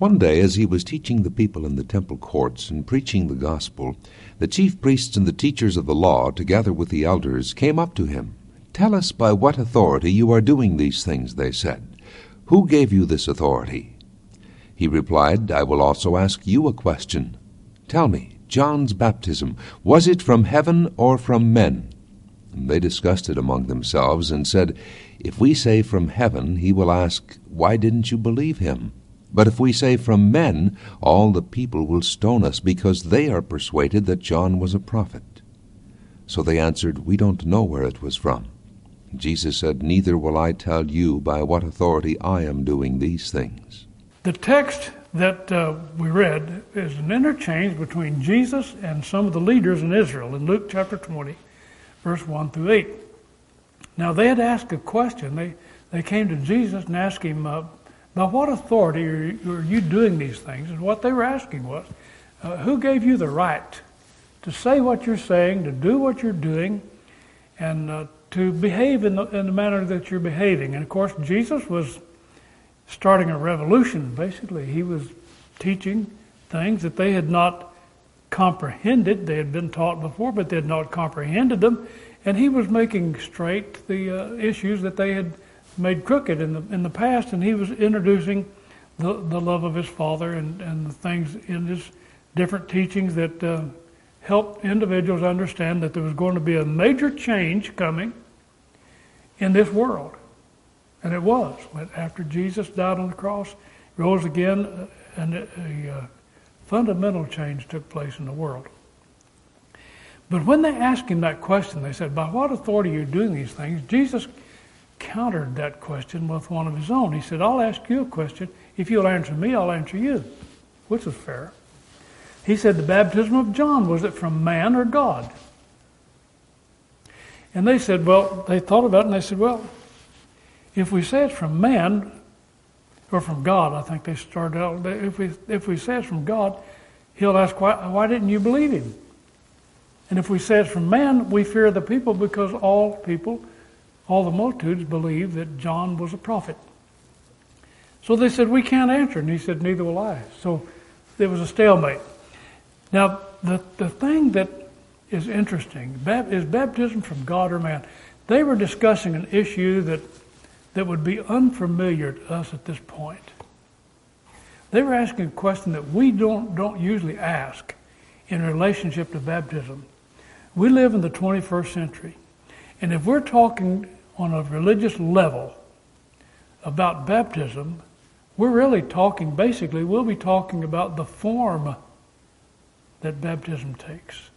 One day, as he was teaching the people in the temple courts and preaching the gospel, the chief priests and the teachers of the law, together with the elders, came up to him. Tell us by what authority you are doing these things, they said. Who gave you this authority? He replied, I will also ask you a question. Tell me, John's baptism, was it from heaven or from men? And they discussed it among themselves and said, If we say from heaven, he will ask, Why didn't you believe him? But if we say from men, all the people will stone us, because they are persuaded that John was a prophet. So they answered, We don't know where it was from. Jesus said, Neither will I tell you by what authority I am doing these things. The text that uh, we read is an interchange between Jesus and some of the leaders in Israel in Luke chapter 20, verse 1 through 8. Now, they had asked a question. They, they came to Jesus and asked him, uh, by what authority are you, doing these things? And what they were asking was, uh, who gave you the right to say what you're saying, to do what you're doing, and uh, to behave in the, in the manner that you're behaving? And of course, Jesus was starting a revolution, basically. He was teaching things that they had not comprehended. They had been taught before, but they had not comprehended them. And he was making straight the uh, issues that they had made crooked in the in the past, and he was introducing the the love of his father and and the things in his different teachings that uh, helped individuals understand that there was going to be a major change coming in this world, and it was. After Jesus died on the cross, rose again, uh, and a, a uh, fundamental change took place in the world. But when they asked him that question, they said, By what authority are you doing these things? Jesus countered that question with one of his own. He said, I'll ask you a question. If you'll answer me, I'll answer you, which was fair. He said, The baptism of John, was it from man or God? And they said, Well, they thought about it and they said, Well, if we say it's from man, or from God, I think they started out, if we, if we say it's from God, he'll ask, why, why didn't you believe him? And if we say it's from man, we fear the people because all people all the multitudes believed that John was a prophet. So they said, We can't answer. And he said, Neither will I. So there was a stalemate. Now, the, the thing that is interesting is baptism from God or man. They were discussing an issue that, that would be unfamiliar to us at this point. They were asking a question that we don't, don't usually ask in relationship to baptism. We live in the 21st century. And if we're talking on a religious level about baptism, we're really talking, basically, we'll be talking about the form that baptism takes.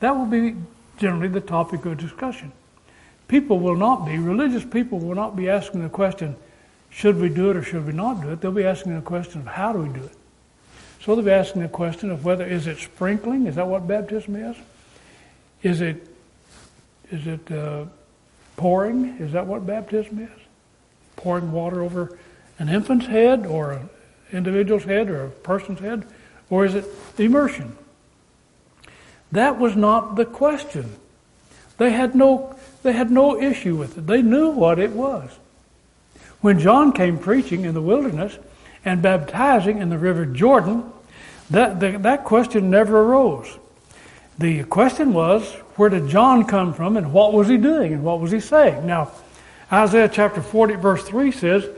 That will be generally the topic of discussion. People will not be, religious people will not be asking the question, should we do it or should we not do it? They'll be asking the question of how do we do it. So they'll be asking the question of whether is it sprinkling? Is that what baptism is? Is it is it uh, pouring. Is that what baptism is? Pouring water over an infant's head or an individual's head or a person's head? Or is it immersion? That was not the question. They had no, they had no issue with it. They knew what it was. When John came preaching in the wilderness and baptizing in the river Jordan, that, that question never arose. The question was, where did John come from and what was he doing and what was he saying? Now, Isaiah chapter 40, verse 3 says,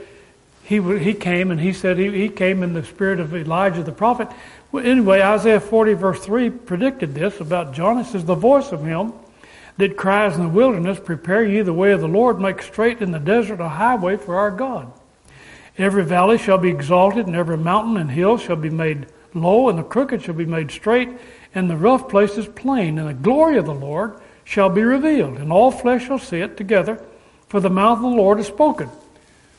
he, he came and he said he, he came in the spirit of Elijah the prophet. Well, anyway, Isaiah 40, verse 3 predicted this about John. It says, The voice of him that cries in the wilderness, Prepare ye the way of the Lord, make straight in the desert a highway for our God. Every valley shall be exalted, and every mountain and hill shall be made low, and the crooked shall be made straight, and the rough places plain, and the glory of the Lord shall be revealed, and all flesh shall see it together, for the mouth of the Lord has spoken.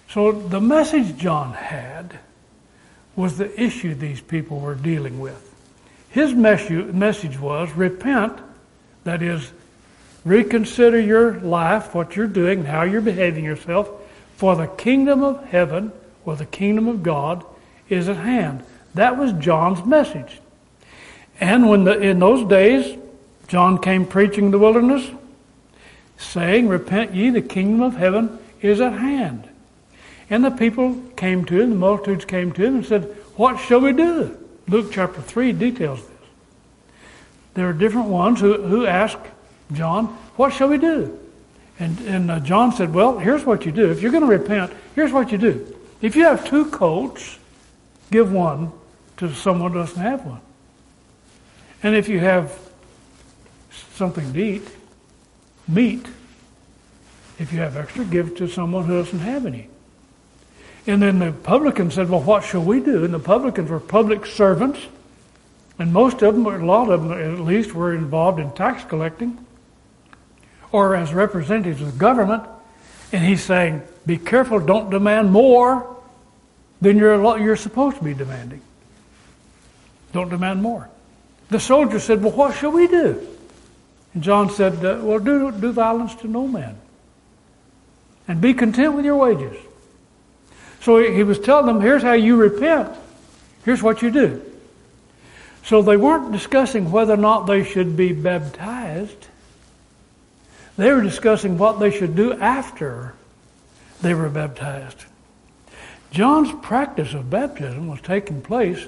So the message John had was the issue these people were dealing with. His message was repent, that is, reconsider your life, what you're doing, how you're behaving yourself, for the kingdom of heaven or the kingdom of God is at hand. That was John's message. And when the, in those days, John came preaching in the wilderness, saying, Repent ye, the kingdom of heaven is at hand. And the people came to him, the multitudes came to him and said, What shall we do? Luke chapter 3 details this. There are different ones who, who ask John, What shall we do? And, and uh, John said, Well, here's what you do. If you're going to repent, here's what you do. If you have two coats, give one to someone who doesn't have one. And if you have something to eat, meat, if you have extra, give it to someone who doesn't have any. And then the publicans said, Well, what shall we do? And the publicans were public servants, and most of them, a lot of them at least, were involved in tax collecting or as representatives of government. And he's saying, Be careful, don't demand more than you're, you're supposed to be demanding. Don't demand more. The soldier said, Well, what shall we do? And John said, uh, Well, do, do violence to no man. And be content with your wages. So he was telling them, here's how you repent. Here's what you do. So they weren't discussing whether or not they should be baptized. They were discussing what they should do after they were baptized. John's practice of baptism was taking place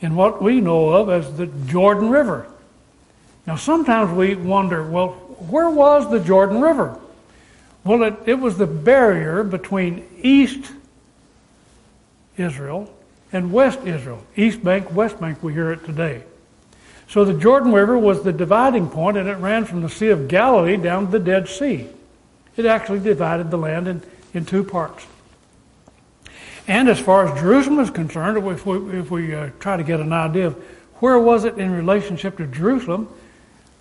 in what we know of as the Jordan River. Now, sometimes we wonder, well, where was the Jordan River? Well, it, it was the barrier between East Israel and West Israel. East Bank, West Bank, we hear it today. So the Jordan River was the dividing point, and it ran from the Sea of Galilee down to the Dead Sea. It actually divided the land in, in two parts. And as far as Jerusalem is concerned, if we, if we uh, try to get an idea of where was it in relationship to Jerusalem,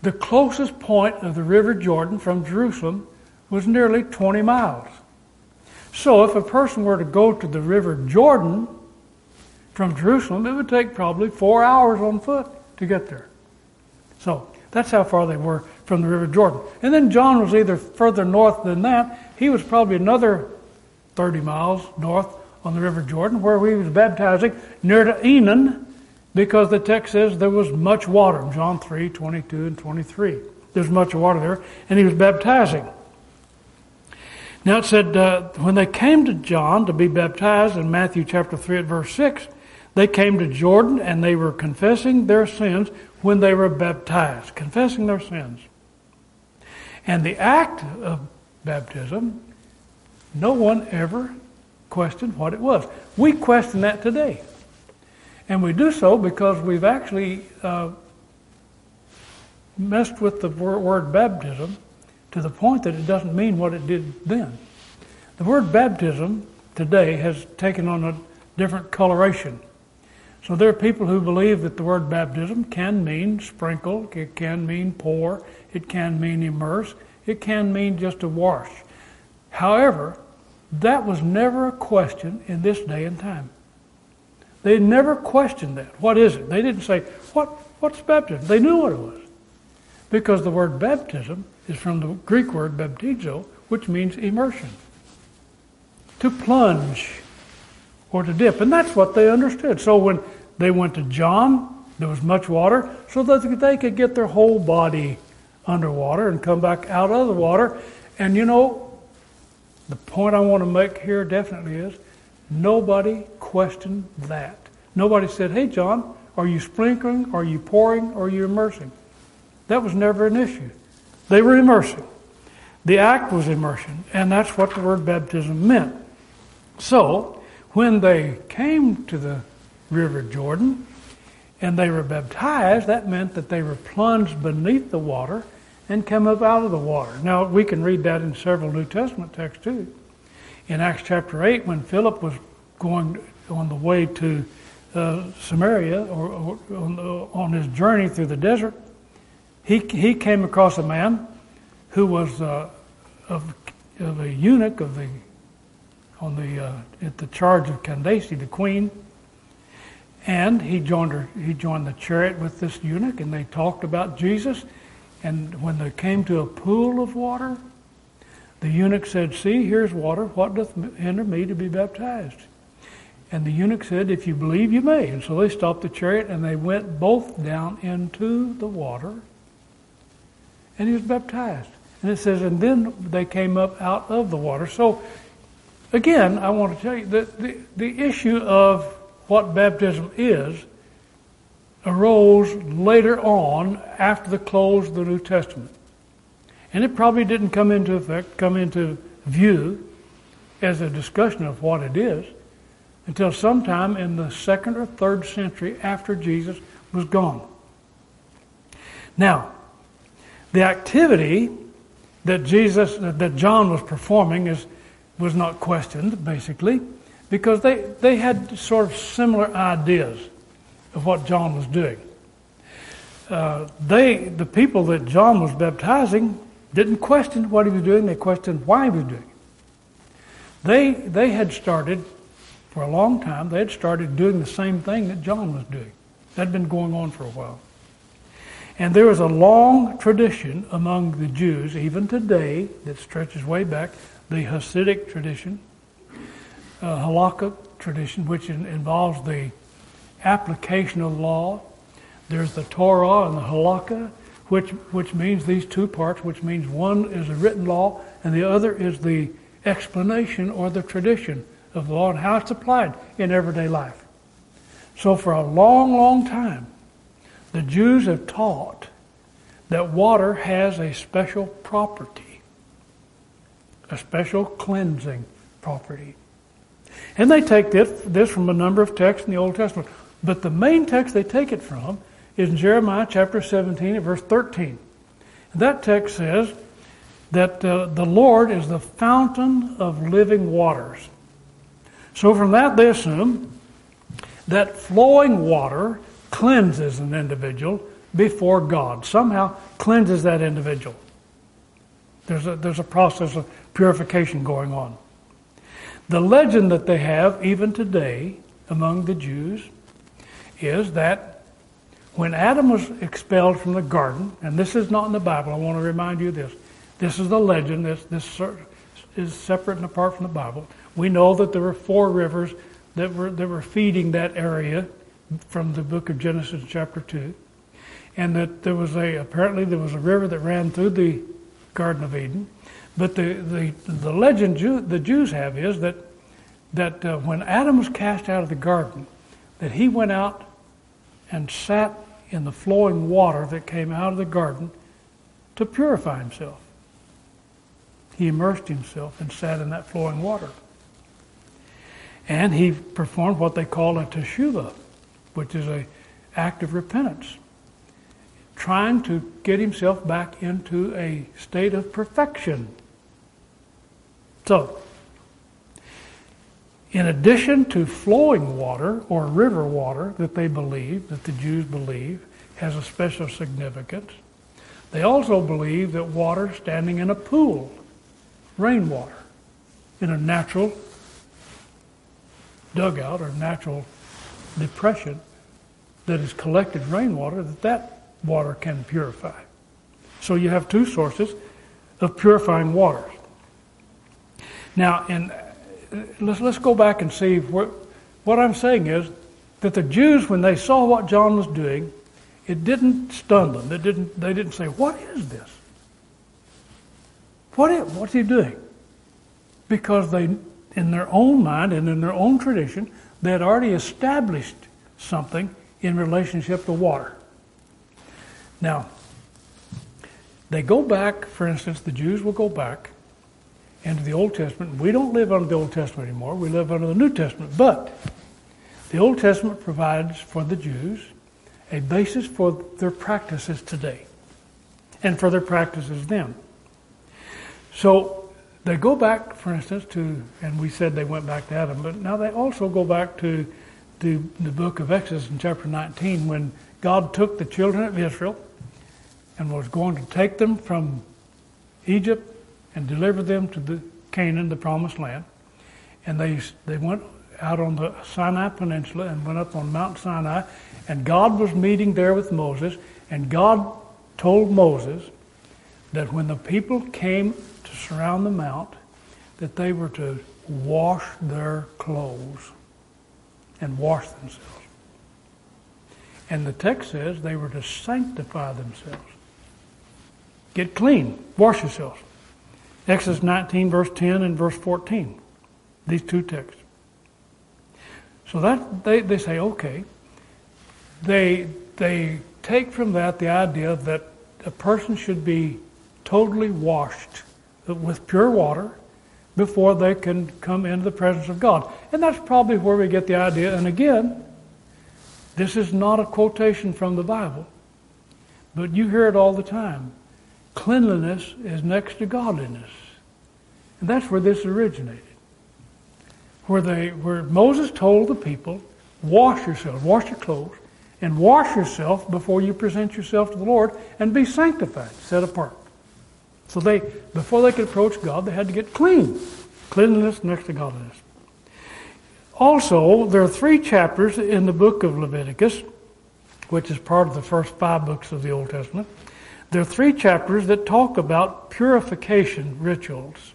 the closest point of the River Jordan from Jerusalem was nearly 20 miles. So if a person were to go to the River Jordan from Jerusalem, it would take probably four hours on foot to get there. So that's how far they were from the River Jordan. And then John was either further north than that. He was probably another 30 miles north on the River Jordan where he was baptizing near to Aenon because the text says there was much water. John 3, 22 and 23. There's much water there. And he was baptizing. Now it said, uh, when they came to John to be baptized in Matthew chapter 3 at verse 6, they came to Jordan and they were confessing their sins when they were baptized, confessing their sins. And the act of baptism, no one ever questioned what it was. We question that today. And we do so because we've actually uh, messed with the word baptism to the point that it doesn't mean what it did then. The word baptism today has taken on a different coloration. So there are people who believe that the word baptism can mean sprinkle, it can mean pour, it can mean immerse, it can mean just to wash. However, that was never a question in this day and time. They never questioned that. What is it? They didn't say, what, what's baptism? They knew what it was. Because the word baptism is from the Greek word baptizo, which means immersion. To plunge or to dip. And that's what they understood. So when they went to John, there was much water, so that they could get their whole body underwater and come back out of the water. And you know, the point I want to make here definitely is nobody questioned that. Nobody said, Hey, John, are you sprinkling? Are you pouring? Are you immersing? That was never an issue. They were immersing. The act was immersion, and that's what the word baptism meant. So, when they came to the River Jordan and they were baptized, that meant that they were plunged beneath the water and come up out of the water. Now, we can read that in several New Testament texts too. In Acts chapter 8, when Philip was going on the way to uh, Samaria or, or on, the, on, his journey through the desert, he, he came across a man who was uh, of, of a eunuch of the on the uh, at the charge of Candace, the queen, and he joined her. He joined the chariot with this eunuch, and they talked about Jesus. And when they came to a pool of water, the eunuch said, "See, here's water. What doth hinder me to be baptized?" And the eunuch said, If you believe, you may. And so they stopped the chariot and they went both down into the water and he was baptized. And it says, and then they came up out of the water. So again, I want to tell you that the, the issue of what baptism is arose later on after the close of the New Testament. And it probably didn't come into effect, come into view as a discussion of what it is until sometime in the second or third century after Jesus was gone. Now, the activity that Jesus, that John was performing is, was not questioned, basically, because they, they had sort of similar ideas of what John was doing. Uh, they, the people that John was baptizing, didn't question what he was doing, they questioned why he was doing it. They, they had started, for a long time, they had started doing the same thing that John was doing. That had been going on for a while. And there is a long tradition among the Jews, even today, that stretches way back, the Hasidic tradition, uh, halakha tradition, which in, involves the application of law. There's the Torah and the halakha, which, which means these two parts, which means one is the written law and the other is the explanation or the tradition of the law and how it's applied in everyday life. So for a long, long time, the Jews have taught that water has a special property, a special cleansing property. And they take this, this from a number of texts in the Old Testament. But the main text they take it from is in Jeremiah chapter 17 and verse 13. And that text says that uh, the Lord is the fountain of living waters. So from that they assume that flowing water cleanses an individual before God, somehow cleanses that individual. There's a, there's a process of purification going on. The legend that they have, even today, among the Jews, is that when Adam was expelled from the garden, and this is not in the Bible, I want to remind you this. This is the legend. This, this is separate and apart from the Bible. We know that there were four rivers that were, that were feeding that area from the book of Genesis, chapter 2. And that there was a, apparently, there was a river that ran through the Garden of Eden. But the, the, the legend Jew, the Jews have is that, that uh, when Adam was cast out of the garden, that he went out and sat in the flowing water that came out of the garden to purify himself. He immersed himself and sat in that flowing water. And he performed what they call a teshuvah, which is an act of repentance, trying to get himself back into a state of perfection. So, in addition to flowing water or river water that they believe, that the Jews believe, has a special significance, they also believe that water standing in a pool, rainwater, in a natural dugout or natural depression that is collected rainwater, that that water can purify. So you have two sources of purifying waters. Now, in let's, let's go back and see what, what I'm saying is that the Jews, when they saw what John was doing, it didn't stun them. They didn't, they didn't say, What is this? What is, what's he doing? Because they, in their own mind and in their own tradition, they had already established something in relationship to water. Now, they go back, for instance, the Jews will go back into the Old Testament. We don't live under the Old Testament anymore. We live under the New Testament. But the Old Testament provides for the Jews a basis for their practices today and for their practices then. So they go back, for instance, to, and we said they went back to Adam, but now they also go back to, to the book of Exodus in chapter 19 when God took the children of Israel and was going to take them from Egypt and deliver them to the Canaan, the promised land. And they, they went out on the Sinai Peninsula and went up on Mount Sinai. And God was meeting there with Moses. And God told Moses that when the people came to surround the mount, that they were to wash their clothes and wash themselves. And the text says they were to sanctify themselves. Get clean, wash yourselves. Exodus 19, verse 10 and verse 14. these two texts. So that they, they say, okay. They they take from that the idea that a person should be totally washed with pure water before they can come into the presence of God. And that's probably where we get the idea. And again, this is not a quotation from the Bible, but you hear it all the time. Cleanliness is next to godliness. And that's where this originated. Where they where Moses told the people, wash yourselves, wash your clothes, and wash yourself before you present yourself to the Lord and be sanctified, set apart. So they before they could approach God, they had to get clean. Cleanliness next to godliness. Also, there are three chapters in the book of Leviticus, which is part of the first five books of the Old Testament. There are three chapters that talk about purification rituals.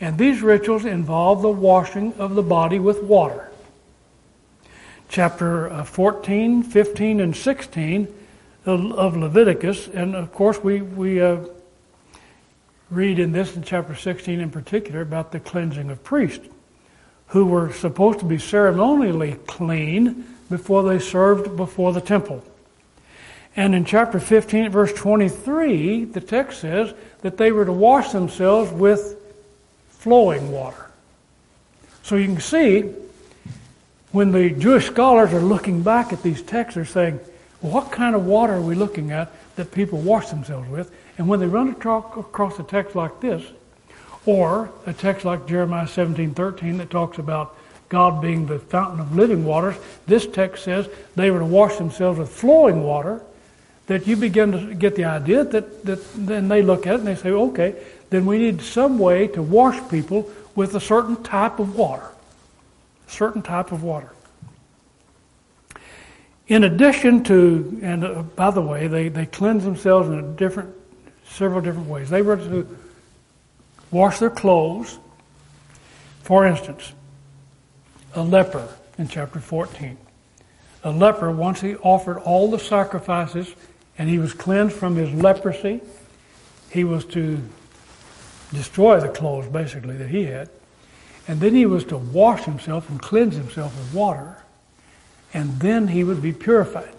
And these rituals involve the washing of the body with water. Chapter uh, 14, 15, and 16 of Leviticus, and of course, we, we uh, read in this in chapter 16 in particular about the cleansing of priests who were supposed to be ceremonially clean before they served before the temple. And in chapter 15, verse 23, the text says that they were to wash themselves with flowing water. So you can see when the Jewish scholars are looking back at these texts, they're saying, well, what kind of water are we looking at that people wash themselves with? And when they run across a text like this, or a text like Jeremiah 17:13 that talks about God being the fountain of living waters, this text says they were to wash themselves with flowing water. That you begin to get the idea that, that then they look at it and they say, okay, then we need some way to wash people with a certain type of water. A certain type of water. In addition to, and uh, by the way, they, they cleanse themselves in a different, several different ways. They were to wash their clothes. For instance, a leper in chapter 14. A leper, once he offered all the sacrifices and he was cleansed from his leprosy, he was to destroy the clothes, basically, that he had. And then he was to wash himself and cleanse himself with water. And then he would be purified.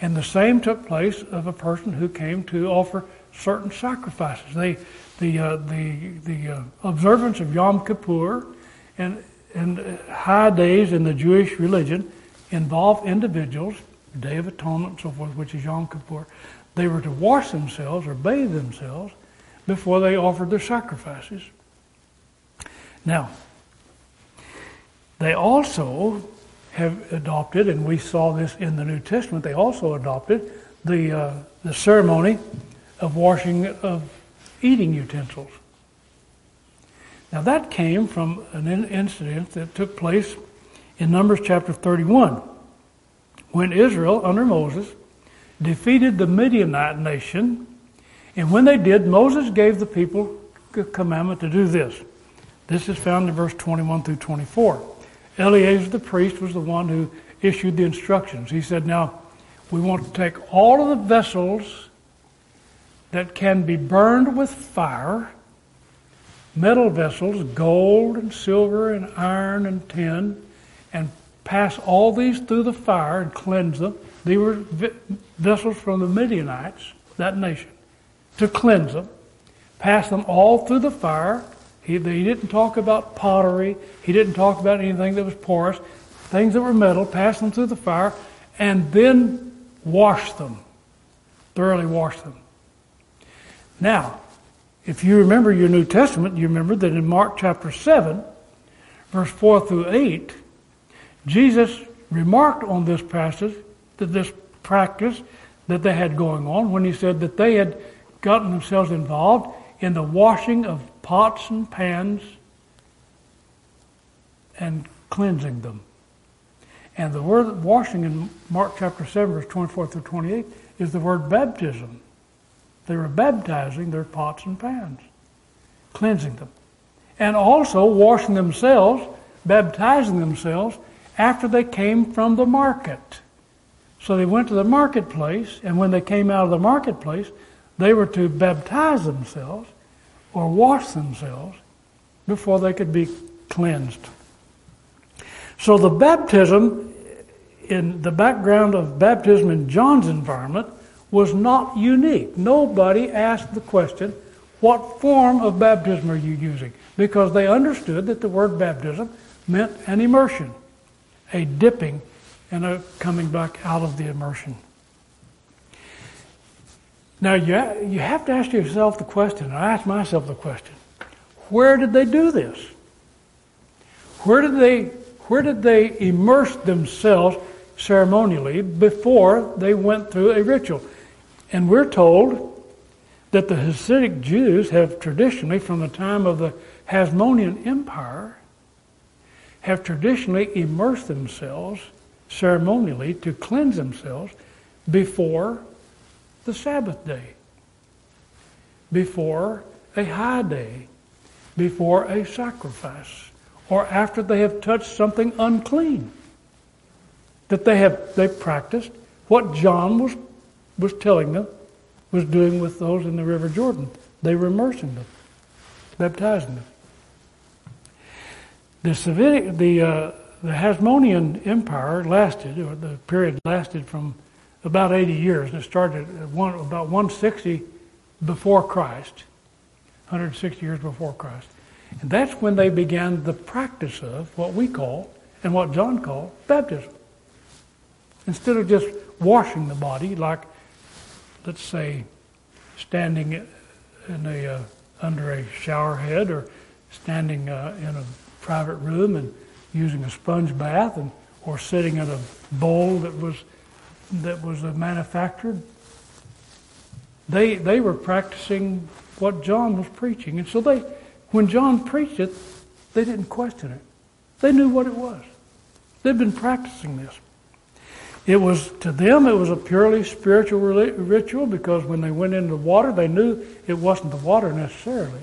And the same took place of a person who came to offer certain sacrifices. They the, uh, the, the uh, observance of Yom Kippur and, and high days in the Jewish religion involve individuals, Day of Atonement and so forth, which is Yom Kippur, they were to wash themselves or bathe themselves before they offered their sacrifices. Now, they also have adopted, and we saw this in the New Testament, they also adopted the, uh, the ceremony of washing of eating utensils. Now that came from an incident that took place in Numbers chapter 31 when Israel, under Moses, defeated the Midianite nation. And when they did, Moses gave the people a commandment to do this. This is found in verse 21 through 24. Eleazar the priest was the one who issued the instructions. He said, Now, we want to take all of the vessels that can be burned with fire, metal vessels, gold and silver and iron and tin, and pass all these through the fire and cleanse them. These were vessels from the Midianites, that nation, to cleanse them. Pass them all through the fire. He, he didn't talk about pottery. He didn't talk about anything that was porous. Things that were metal, pass them through the fire, and then wash them. Thoroughly wash them. Now, if you remember your New Testament, you remember that in Mark chapter 7, verse 4 through 8, Jesus remarked on this passage, that this practice that they had going on, when he said that they had gotten themselves involved in the washing of pots and pans and cleansing them. And the word washing in Mark chapter 7, verse 24 through 28 is the word baptism. They were baptizing their pots and pans, cleansing them, and also washing themselves, baptizing themselves after they came from the market. So they went to the marketplace, and when they came out of the marketplace, they were to baptize themselves or wash themselves before they could be cleansed. So the baptism in the background of baptism in John's environment was not unique. Nobody asked the question, what form of baptism are you using? Because they understood that the word baptism meant an immersion, a dipping and a coming back out of the immersion. Now, you, you have to ask yourself the question, I ask myself the question, where did they do this? Where did they, where did they immerse themselves ceremonially before they went through a ritual? And we're told that the Hasidic Jews have traditionally, from the time of the Hasmonean Empire, have traditionally immersed themselves ceremonially to cleanse themselves before the Sabbath day, before a high day, before a sacrifice, or after they have touched something unclean. That they have they practiced what John was was telling them, was doing with those in the River Jordan. They were immersing them, baptizing them. The Savitic, the uh, the Hasmonean Empire lasted, or the period lasted from about 80 years, and it started at one, about 160 before Christ, 160 years before Christ. And that's when they began the practice of what we call, and what John called, baptism. Instead of just washing the body, like, let's say, standing in a, uh, under a shower head or standing uh, in a private room and using a sponge bath and, or sitting in a bowl that was that was manufactured, they, they were practicing what John was preaching. And so they, when John preached it, they didn't question it. They knew what it was. They'd been practicing this. It was, to them, it was a purely spiritual ritual because when they went into the water, they knew it wasn't the water necessarily,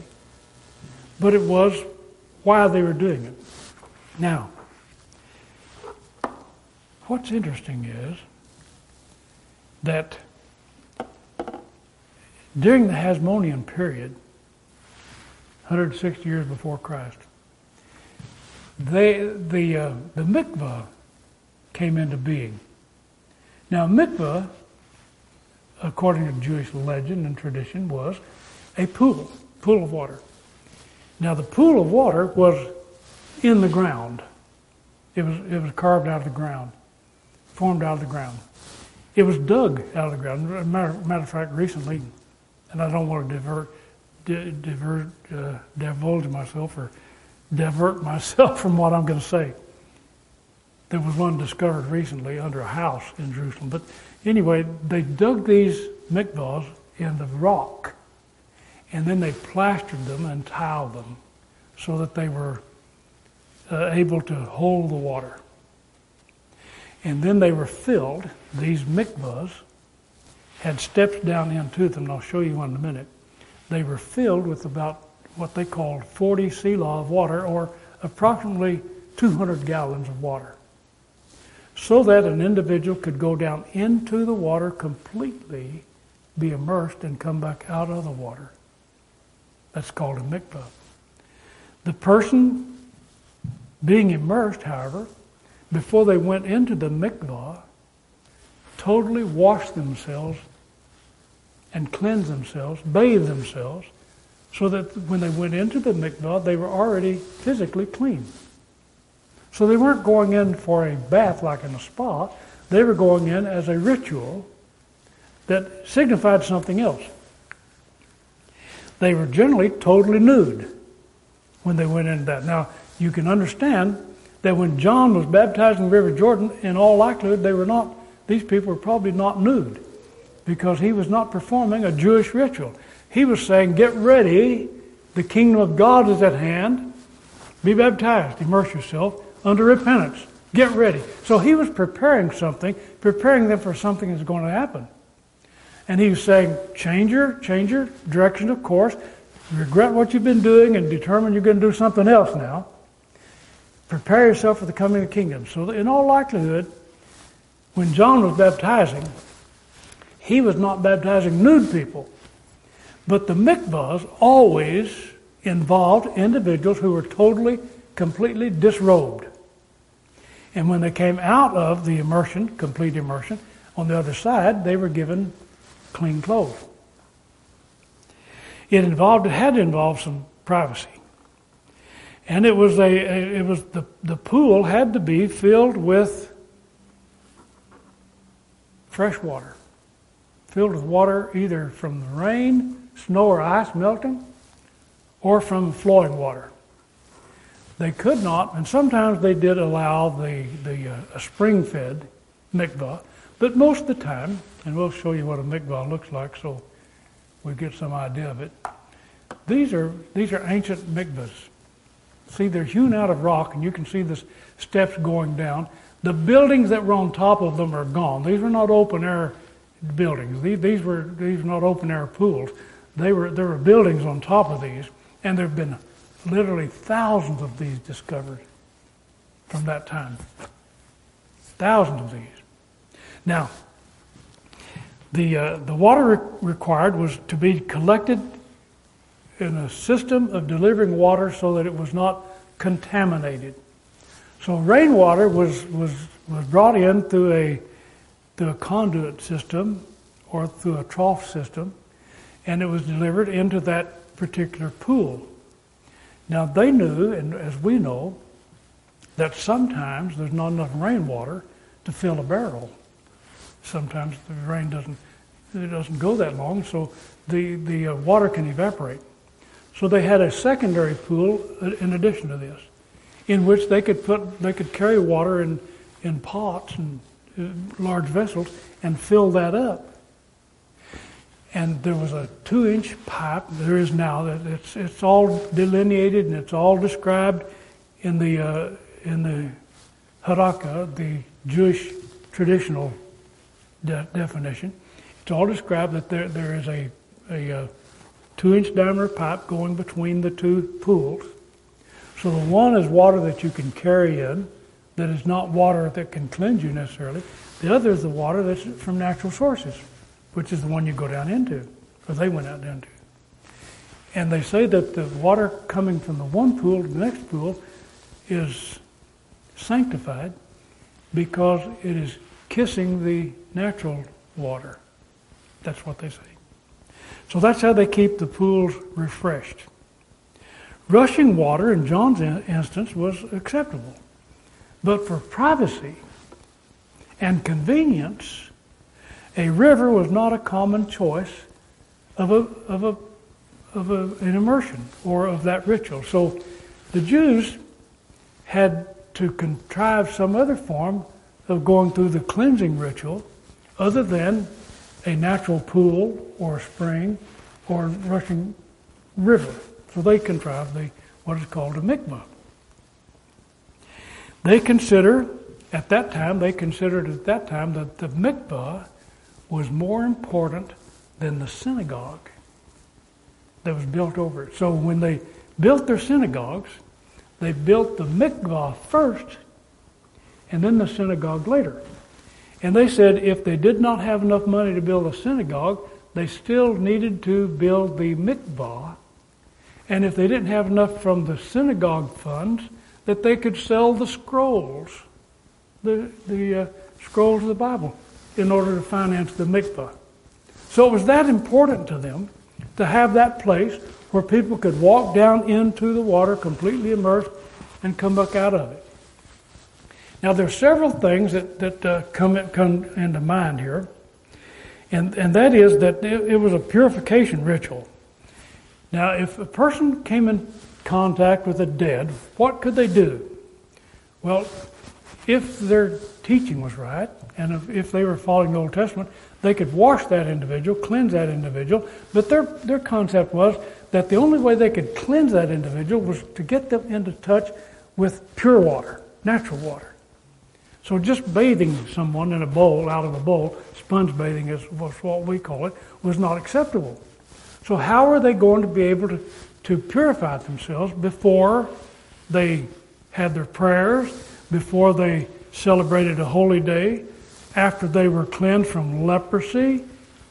but it was why they were doing it. Now, what's interesting is that during the Hasmonean period, 160 years before Christ, they, the, uh, the mikvah came into being. Now, mikvah, according to Jewish legend and tradition, was a pool, pool of water. Now, the pool of water was in the ground. It was, it was carved out of the ground, formed out of the ground. It was dug out of the ground. Matter, matter of fact, recently, and I don't want to divert, di, divert, uh, divulge myself or divert myself from what I'm going to say. There was one discovered recently under a house in Jerusalem. But anyway, they dug these mikvahs in the rock, and then they plastered them and tiled them so that they were uh, able to hold the water. And then they were filled, these mikvahs had steps down into them, and I'll show you one in a minute. They were filled with about what they called 40 seah of water, or approximately 200 gallons of water, so that an individual could go down into the water completely, be immersed, and come back out of the water. That's called a mikvah. The person being immersed, however, before they went into the mikvah, totally washed themselves and cleansed themselves, bathed themselves, so that when they went into the mikvah, they were already physically clean. So they weren't going in for a bath like in a spa, they were going in as a ritual that signified something else. They were generally totally nude when they went into that. Now, you can understand that when John was baptized in the River Jordan, in all likelihood, they were not, these people were probably not nude because he was not performing a Jewish ritual. He was saying, Get ready, the kingdom of God is at hand. Be baptized, immerse yourself under repentance. Get ready. So he was preparing something, preparing them for something that's going to happen. And he was saying, change your, change your direction of course, regret what you've been doing and determine you're going to do something else now prepare yourself for the coming of the kingdom. So, in all likelihood, when John was baptizing, he was not baptizing nude people. But the mikvahs always involved individuals who were totally, completely disrobed. And when they came out of the immersion, complete immersion, on the other side, they were given clean clothes. It involved, it had to involve some privacy. And it was a, it was the, the pool had to be filled with fresh water. Filled with water either from the rain, snow or ice melting, or from flowing water. They could not, and sometimes they did allow the, the uh, spring fed mikvah, but most of the time, and we'll show you what a mikvah looks like so we get some idea of it. These are, these are ancient mikvahs. See, they're hewn out of rock, and you can see the steps going down. The buildings that were on top of them are gone. These were not open air buildings. These, these were these were not open air pools. They were there were buildings on top of these, and there have been literally thousands of these discovered from that time. Thousands of these. Now, the uh, the water re- required was to be collected in a system of delivering water so that it was not contaminated. So rainwater was, was, was brought in through a, through a conduit system or through a trough system, and it was delivered into that particular pool. Now they knew, and as we know, that sometimes there's not enough rainwater to fill a barrel. Sometimes the rain doesn't it doesn't go that long, so the the uh, water can evaporate. So they had a secondary pool in addition to this, in which they could put they could carry water in in pots and uh, large vessels and fill that up. And there was a two-inch pipe. There is now it's it's all delineated and it's all described in the uh, in the Halakha, the Jewish traditional de- definition. It's all described that there there is a a uh, two inch diameter pipe going between the two pools. So the one is water that you can carry in, that is not water that can cleanse you necessarily. The other is the water that's from natural sources, which is the one you go down into, or they went out into. And they say that the water coming from the one pool to the next pool is sanctified because it is kissing the natural water. That's what they say. So that's how they keep the pools refreshed. Rushing water, in John's instance, was acceptable. But for privacy and convenience, a river was not a common choice of, a, of, a, of a, an immersion or of that ritual. So the Jews had to contrive some other form of going through the cleansing ritual other than a natural pool or a spring or rushing river. So they contrived the, what is called a mikvah. They consider, at that time, they considered at that time that the mikvah was more important than the synagogue that was built over it. So when they built their synagogues, they built the mikvah first and then the synagogue later. And they said if they did not have enough money to build a synagogue, they still needed to build the mikvah. And if they didn't have enough from the synagogue funds, that they could sell the scrolls, the, the uh, scrolls of the Bible, in order to finance the mikvah. So it was that important to them to have that place where people could walk down into the water completely immersed and come back out of it. Now, there are several things that, that uh, come, come into mind here, and, and that is that it, it was a purification ritual. Now, if a person came in contact with the dead, what could they do? Well, if their teaching was right, and if, if, they were following the Old Testament, they could wash that individual, cleanse that individual, but their, their concept was that the only way they could cleanse that individual was to get them into touch with pure water, natural water. So just bathing someone in a bowl, out of a bowl, sponge bathing is what we call it, was not acceptable. So how are they going to be able to, to purify themselves before they had their prayers, before they celebrated a holy day, after they were cleansed from leprosy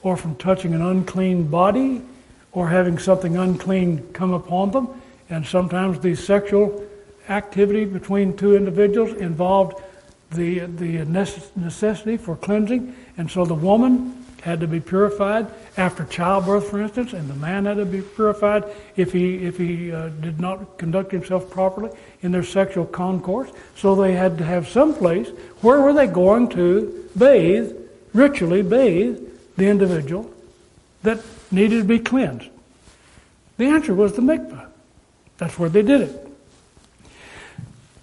or from touching an unclean body or having something unclean come upon them. And sometimes the sexual activity between two individuals involved the, the necessity for cleansing. And so the woman had to be purified after childbirth, for instance, and the man had to be purified if he, if he uh, did not conduct himself properly in their sexual concourse. So they had to have some place where were they going to bathe, ritually bathe the individual that needed to be cleansed. The answer was the mikveh. That's where they did it.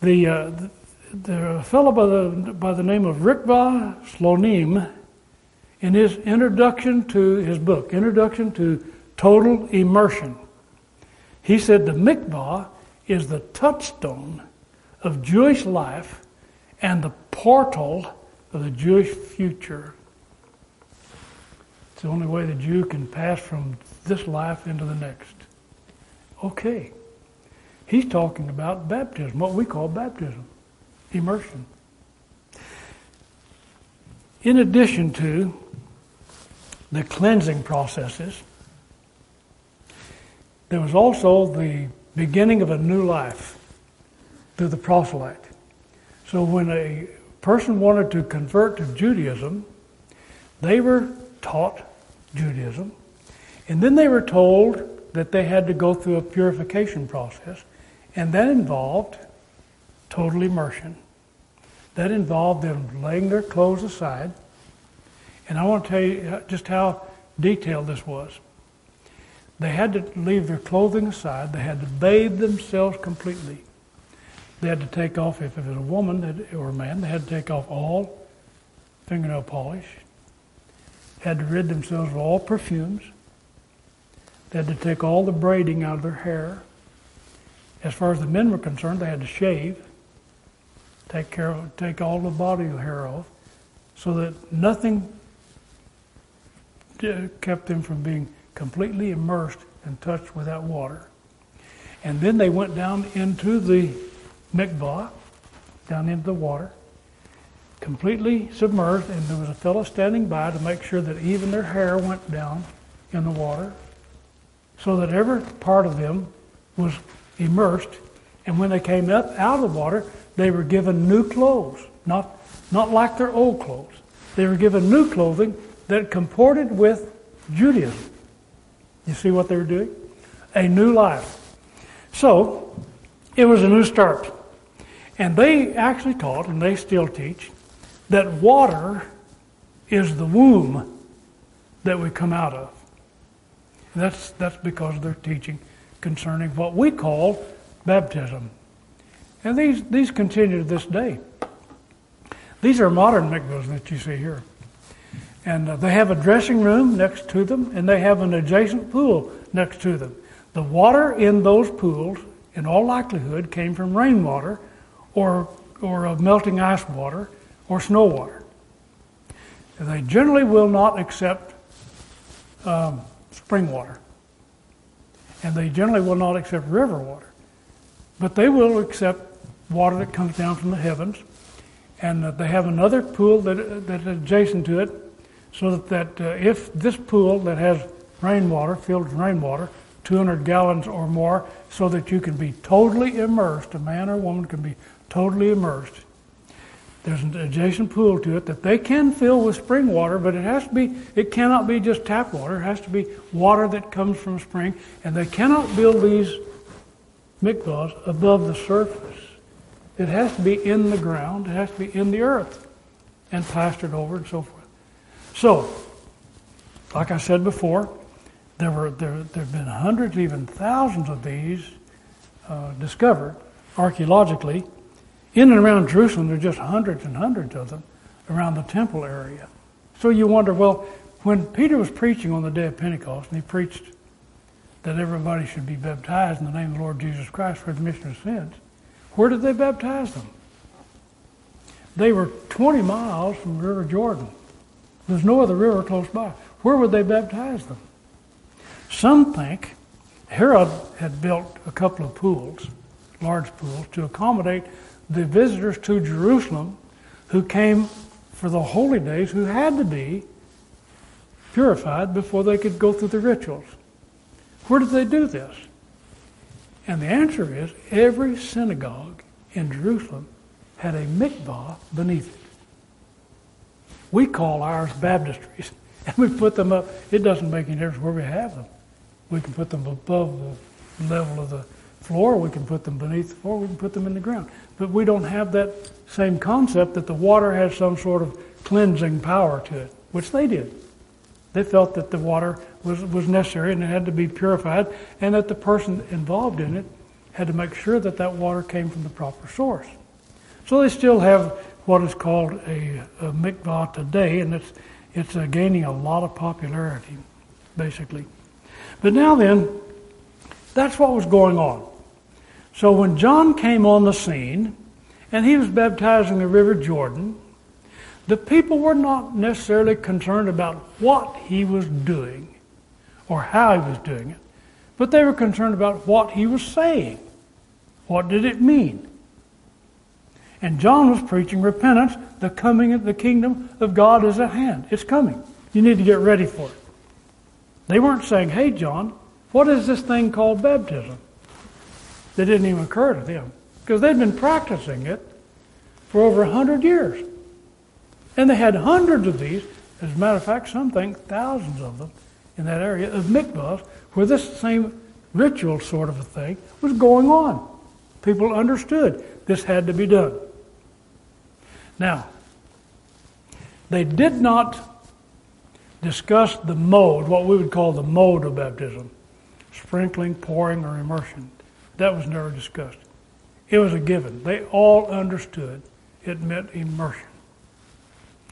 The, uh, the, fellow by the, by the name of Rikva Slonim in his introduction to his book, Introduction to Total Immersion, he said the mikvah is the touchstone of Jewish life and the portal of the Jewish future. It's the only way the Jew can pass from this life into the next. Okay. He's talking about baptism, what we call baptism, immersion. In addition to the cleansing processes, there was also the beginning of a new life through the proselyte. So when a person wanted to convert to Judaism, they were taught Judaism, and then they were told that they had to go through a purification process, and that involved total immersion. That involved them laying their clothes aside and I want to tell you just how detailed this was. They had to leave their clothing aside. They had to bathe themselves completely. They had to take off, if it was a woman or a man, they had to take off all fingernail polish. Had to rid themselves of all perfumes. They had to take all the braiding out of their hair. As far as the men were concerned, they had to shave, take care of, take all the body hair off, so that nothing kept them from being completely immersed and touched with that water. And then they went down into the mikvah, down into the water, completely submerged, and there was a fellow standing by to make sure that even their hair went down in the water, so that every part of them was immersed. And when they came up out of the water, they were given new clothes, not, not like their old clothes. They were given new clothing that comported with Judaism. You see what they were doing? A new life. So, it was a new start. And they actually taught, and they still teach, that water is the womb that we come out of. That's, that's because their teaching concerning what we call baptism. And these, these continue to this day. These are modern mikvahs that you see here. And uh, they have a dressing room next to them, and they have an adjacent pool next to them. The water in those pools, in all likelihood, came from rainwater or, or melting ice water or snow water. And they generally will not accept um, spring water. And they generally will not accept river water. But they will accept water that comes down from the heavens. And uh, they have another pool that, that's adjacent to it so that, that uh, if this pool that has rainwater, filled rainwater, 200 gallons or more, so that you can be totally immersed, a man or woman can be totally immersed. There's an adjacent pool to it that they can fill with spring water, but it has to be, it cannot be just tap water. It has to be water that comes from spring, and they cannot build these mikvahs above the surface. It has to be in the ground, it has to be in the earth, and plastered over and so forth. So, like I said before, there were there there have been hundreds, even thousands of these uh, discovered archaeologically. In and around Jerusalem, there are just hundreds and hundreds of them around the temple area. So you wonder, well, when Peter was preaching on the day of Pentecost, and he preached that everybody should be baptized in the name of the Lord Jesus Christ for remission of sins, where did they baptize them? They were 20 miles from the River Jordan. There's no other river close by. Where would they baptize them? Some think Herod had built a couple of pools, large pools, to accommodate the visitors to Jerusalem who came for the holy days who had to be purified before they could go through the rituals. Where did they do this? And the answer is every synagogue in Jerusalem had a mikvah beneath it. We call ours baptistries, and we put them up. It doesn't make any difference where we have them. We can put them above the level of the floor, we can put them beneath the floor, we can put them in the ground. But we don't have that same concept that the water has some sort of cleansing power to it, which they did. They felt that the water was, was necessary and it had to be purified, and that the person involved in it had to make sure that that water came from the proper source. So they still have what is called a, a mikvah today, and it's, it's uh, gaining a lot of popularity, basically. But now then, that's what was going on. So when John came on the scene, and he was baptizing the River Jordan, the people were not necessarily concerned about what he was doing or how he was doing it, but they were concerned about what he was saying. What did it mean? And John was preaching repentance. The coming of the kingdom of God is at hand. It's coming. You need to get ready for it. They weren't saying, hey, John, what is this thing called baptism? That didn't even occur to them because they'd been practicing it for over a hundred years. And they had hundreds of these. As a matter of fact, some think thousands of them in that area of mikvahs where this same ritual sort of a thing was going on. People understood this had to be done. Now, they did not discuss the mode, what we would call the mode of baptism sprinkling, pouring, or immersion. That was never discussed. It was a given. They all understood it meant immersion.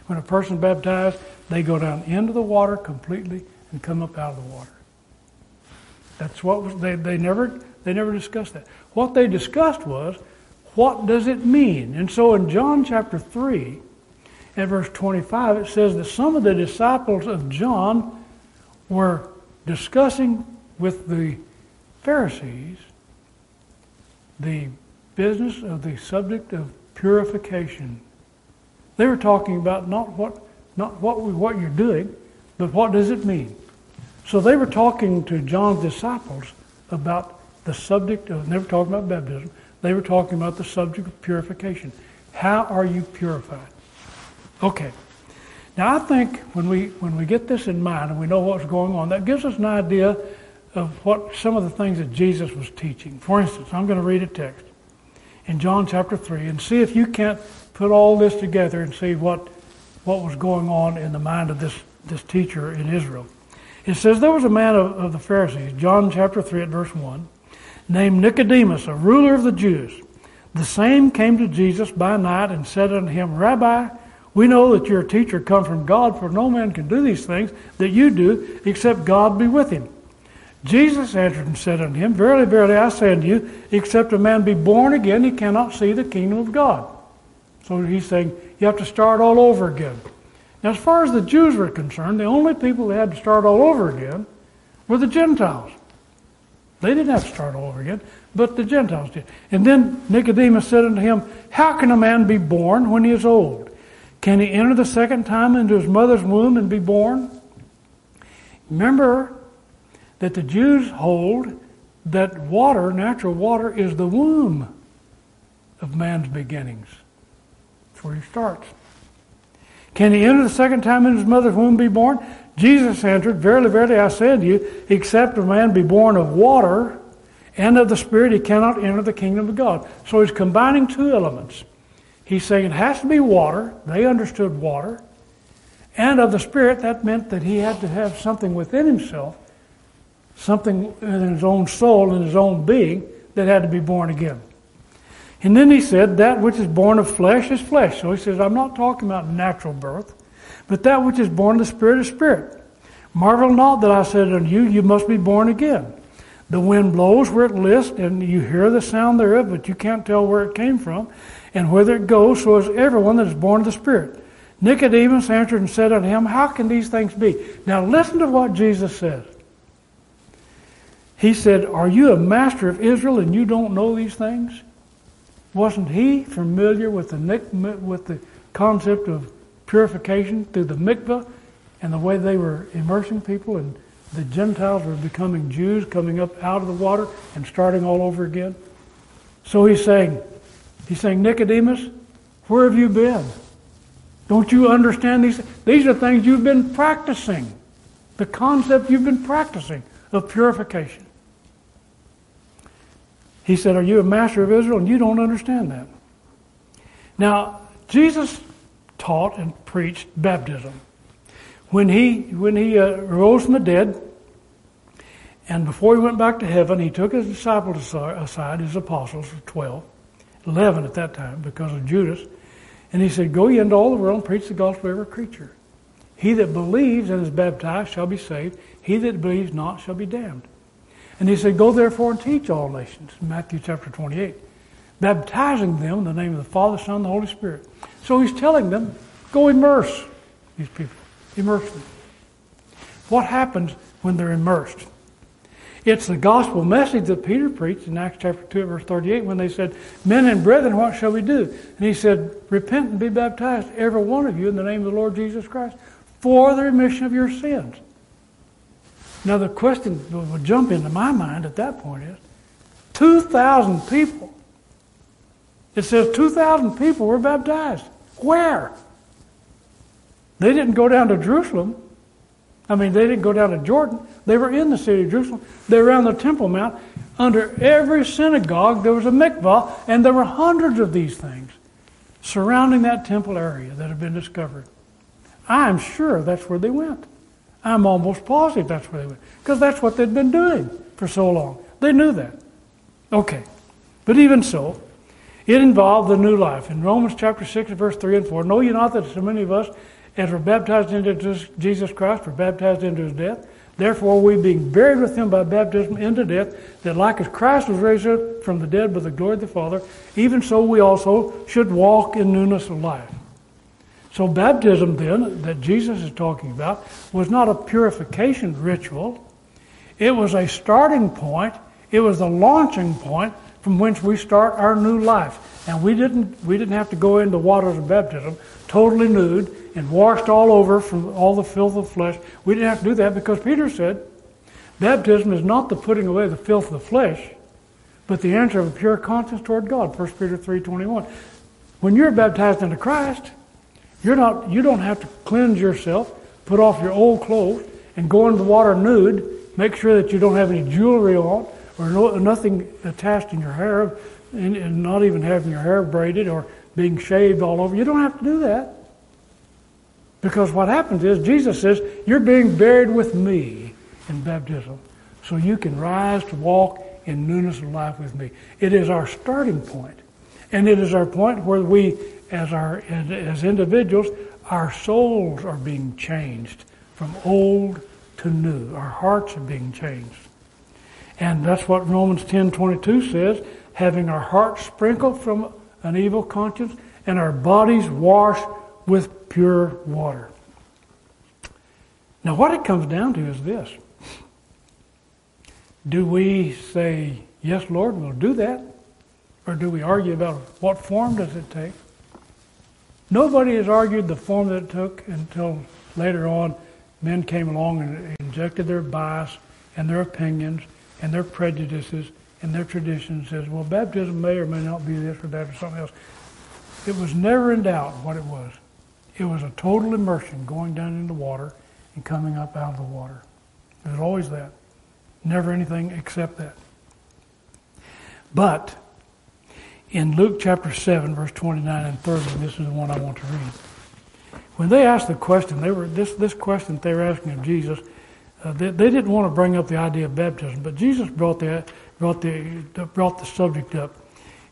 When a person baptized, they go down into the water completely and come up out of the water. That's what was they, they never they never discussed that. What they discussed was what does it mean? And so in John chapter 3 and verse 25 it says that some of the disciples of John were discussing with the Pharisees the business of the subject of purification. They were talking about not what not what what you're doing, but what does it mean. So they were talking to John's disciples about the subject of never talking about baptism. They were talking about the subject of purification. How are you purified? Okay. Now I think when we when we get this in mind and we know what's going on, that gives us an idea of what some of the things that Jesus was teaching. For instance, I'm going to read a text in John chapter 3 and see if you can't put all this together and see what, what was going on in the mind of this, this teacher in Israel. It says there was a man of, of the Pharisees, John chapter 3 at verse 1, named Nicodemus, a ruler of the Jews. The same came to Jesus by night and said unto him, Rabbi, we know that you're a teacher come from God, for no man can do these things that you do except God be with him. Jesus answered and said unto him, Verily, verily, I say unto you, except a man be born again, he cannot see the kingdom of God. So he's saying you have to start all over again. Now, as far as the Jews were concerned, the only people that had to start all over again were the Gentiles. They didn't have to start all over again, but the Gentiles did. And then Nicodemus said unto him, How can a man be born when he is old? Can he enter the second time into his mother's womb and be born? Remember, that the Jews hold that water, natural water, is the womb of man's beginnings. That's where he starts. Can he enter the second time in his mother's womb be born? Jesus answered, Verily, verily, I say unto you, except a man be born of water and of the Spirit, he cannot enter the kingdom of God. So he's combining two elements. He's saying it has to be water. They understood water. And of the Spirit, that meant that he had to have something within himself something in his own soul, in his own being, that had to be born again. And then he said, That which is born of flesh is flesh. So he says, I'm not talking about natural birth, but that which is born of the Spirit is spirit. Marvel not that I said unto you, You must be born again. The wind blows where it lists, and you hear the sound thereof, but you can't tell where it came from, and whither it goes, so is everyone that is born of the Spirit. Nicodemus answered and said unto him, How can these things be? Now listen to what Jesus says. He said, Are you a master of Israel and you don't know these things? Wasn't he familiar with the, with the concept of purification through the mikvah and the way they were immersing people and the Gentiles were becoming Jews, coming up out of the water and starting all over again. So he's saying, he's saying, Nicodemus, where have you been? Don't you understand these? These are things you've been practicing. The concept you've been practicing of purification. He said, Are you a master of Israel? And you don't understand that. Now, Jesus taught and preached baptism. When he, when he uh, rose from the dead, and before he went back to heaven, he took his disciples aside, his apostles, 12, 11 at that time because of Judas, and he said, Go ye into all the world and preach the gospel to every creature. He that believes and is baptized shall be saved. He that believes not shall be damned. And he said, Go therefore and teach all nations, Matthew chapter 28, baptizing them in the name of the Father, Son, and the Holy Spirit. So he's telling them, Go immerse these people, immerse them. What happens when they're immersed? It's the gospel message that Peter preached in Acts chapter 2, verse 38, when they said, Men and brethren, what shall we do? And he said, Repent and be baptized, every one of you, in the name of the Lord Jesus Christ, for the remission of your sins. Now, the question that would jump into my mind at that point is 2,000 people. It says 2,000 people were baptized. Where? They didn't go down to Jerusalem. I mean, they didn't go down to Jordan. They were in the city of Jerusalem. They were on the Temple Mount. Under every synagogue, there was a mikvah, and there were hundreds of these things surrounding that temple area that had been discovered. I'm sure that's where they went. I'm almost positive that's where they went. Because that's what they'd been doing for so long. They knew that. Okay. But even so, it involved the new life. In Romans chapter 6, verse 3 and 4, know you not that so many of us as were baptized into Jesus Christ were baptized into his death? Therefore, we being buried with him by baptism into death, that like as Christ was raised up from the dead by the glory of the Father, even so we also should walk in newness of life. So, baptism, then, that Jesus is talking about, was not a purification ritual. It was a starting point, it was the launching point from whence we start our new life. And we didn't, we didn't have to go into waters of baptism totally nude and washed all over from all the filth of flesh. We didn't have to do that because Peter said, baptism is not the putting away the filth of the flesh, but the answer of a pure conscience toward God. 1 Peter 3.21. When you're baptized into Christ, you're not, you don't have to cleanse yourself, put off your old clothes, and go into the water nude. Make sure that you don't have any jewelry on or no, nothing attached in your hair, and, and not even having your hair braided or being shaved all over. You don't have to do that. Because what happens is, Jesus says, You're being buried with me in baptism, so you can rise to walk in newness of life with me. It is our starting point. And it is our point where we, as, our, as individuals, our souls are being changed from old to new. Our hearts are being changed. And that's what Romans 10:22 says, having our hearts sprinkled from an evil conscience and our bodies washed with pure water. Now, what it comes down to is this Do we say, Yes, Lord, we'll do that? Or do we argue about what form does it take? Nobody has argued the form that it took until later on men came along and injected their bias and their opinions and their prejudices and their traditions says, well, baptism may or may not be this or that or something else. It was never in doubt what it was. It was a total immersion, going down into water and coming up out of the water. It was always that. Never anything except that. But in Luke chapter 7, verse 29 and 30, this is the one I want to read. When they asked the question, they were this, this question they were asking of Jesus, uh, they, they, didn't want to bring up the idea of baptism, but Jesus brought the, brought the, brought the subject up.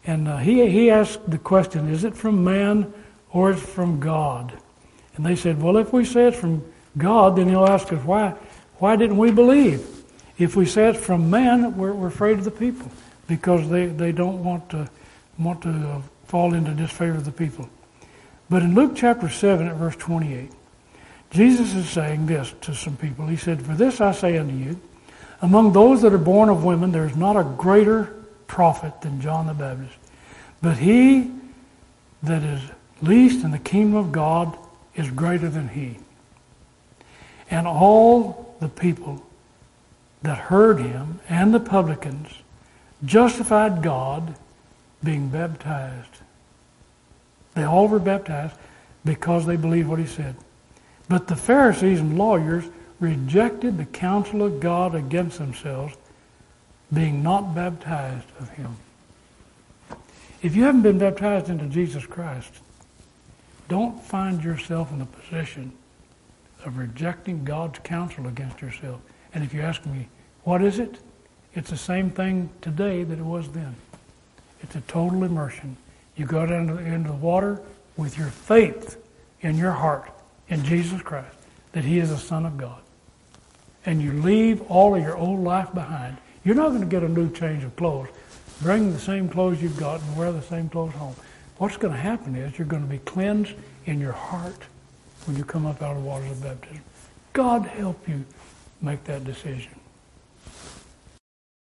And uh, he, he asked the question, is it from man or is it from God? And they said, well, if we say it's from God, then he'll ask us, why, why didn't we believe? If we say it's from man, we're, we're afraid of the people because they, they don't want to, want to uh, fall into disfavor of the people. But in Luke chapter 7 at verse 28, Jesus is saying this to some people. He said, For this I say unto you, among those that are born of women, there is not a greater prophet than John the Baptist. But he that is least in the kingdom of God is greater than he. And all the people that heard him and the publicans justified God being baptized. They all were baptized because they believed what he said. But the Pharisees and lawyers rejected the counsel of God against themselves, being not baptized of him. If you haven't been baptized into Jesus Christ, don't find yourself in the position of rejecting God's counsel against yourself. And if you ask me, what is it? It's the same thing today that it was then. It's a total immersion. You go down into the water with your faith in your heart in Jesus Christ, that He is the Son of God. And you leave all of your old life behind. You're not going to get a new change of clothes. Bring the same clothes you've got and wear the same clothes home. What's going to happen is you're going to be cleansed in your heart when you come up out of the waters of baptism. God help you make that decision.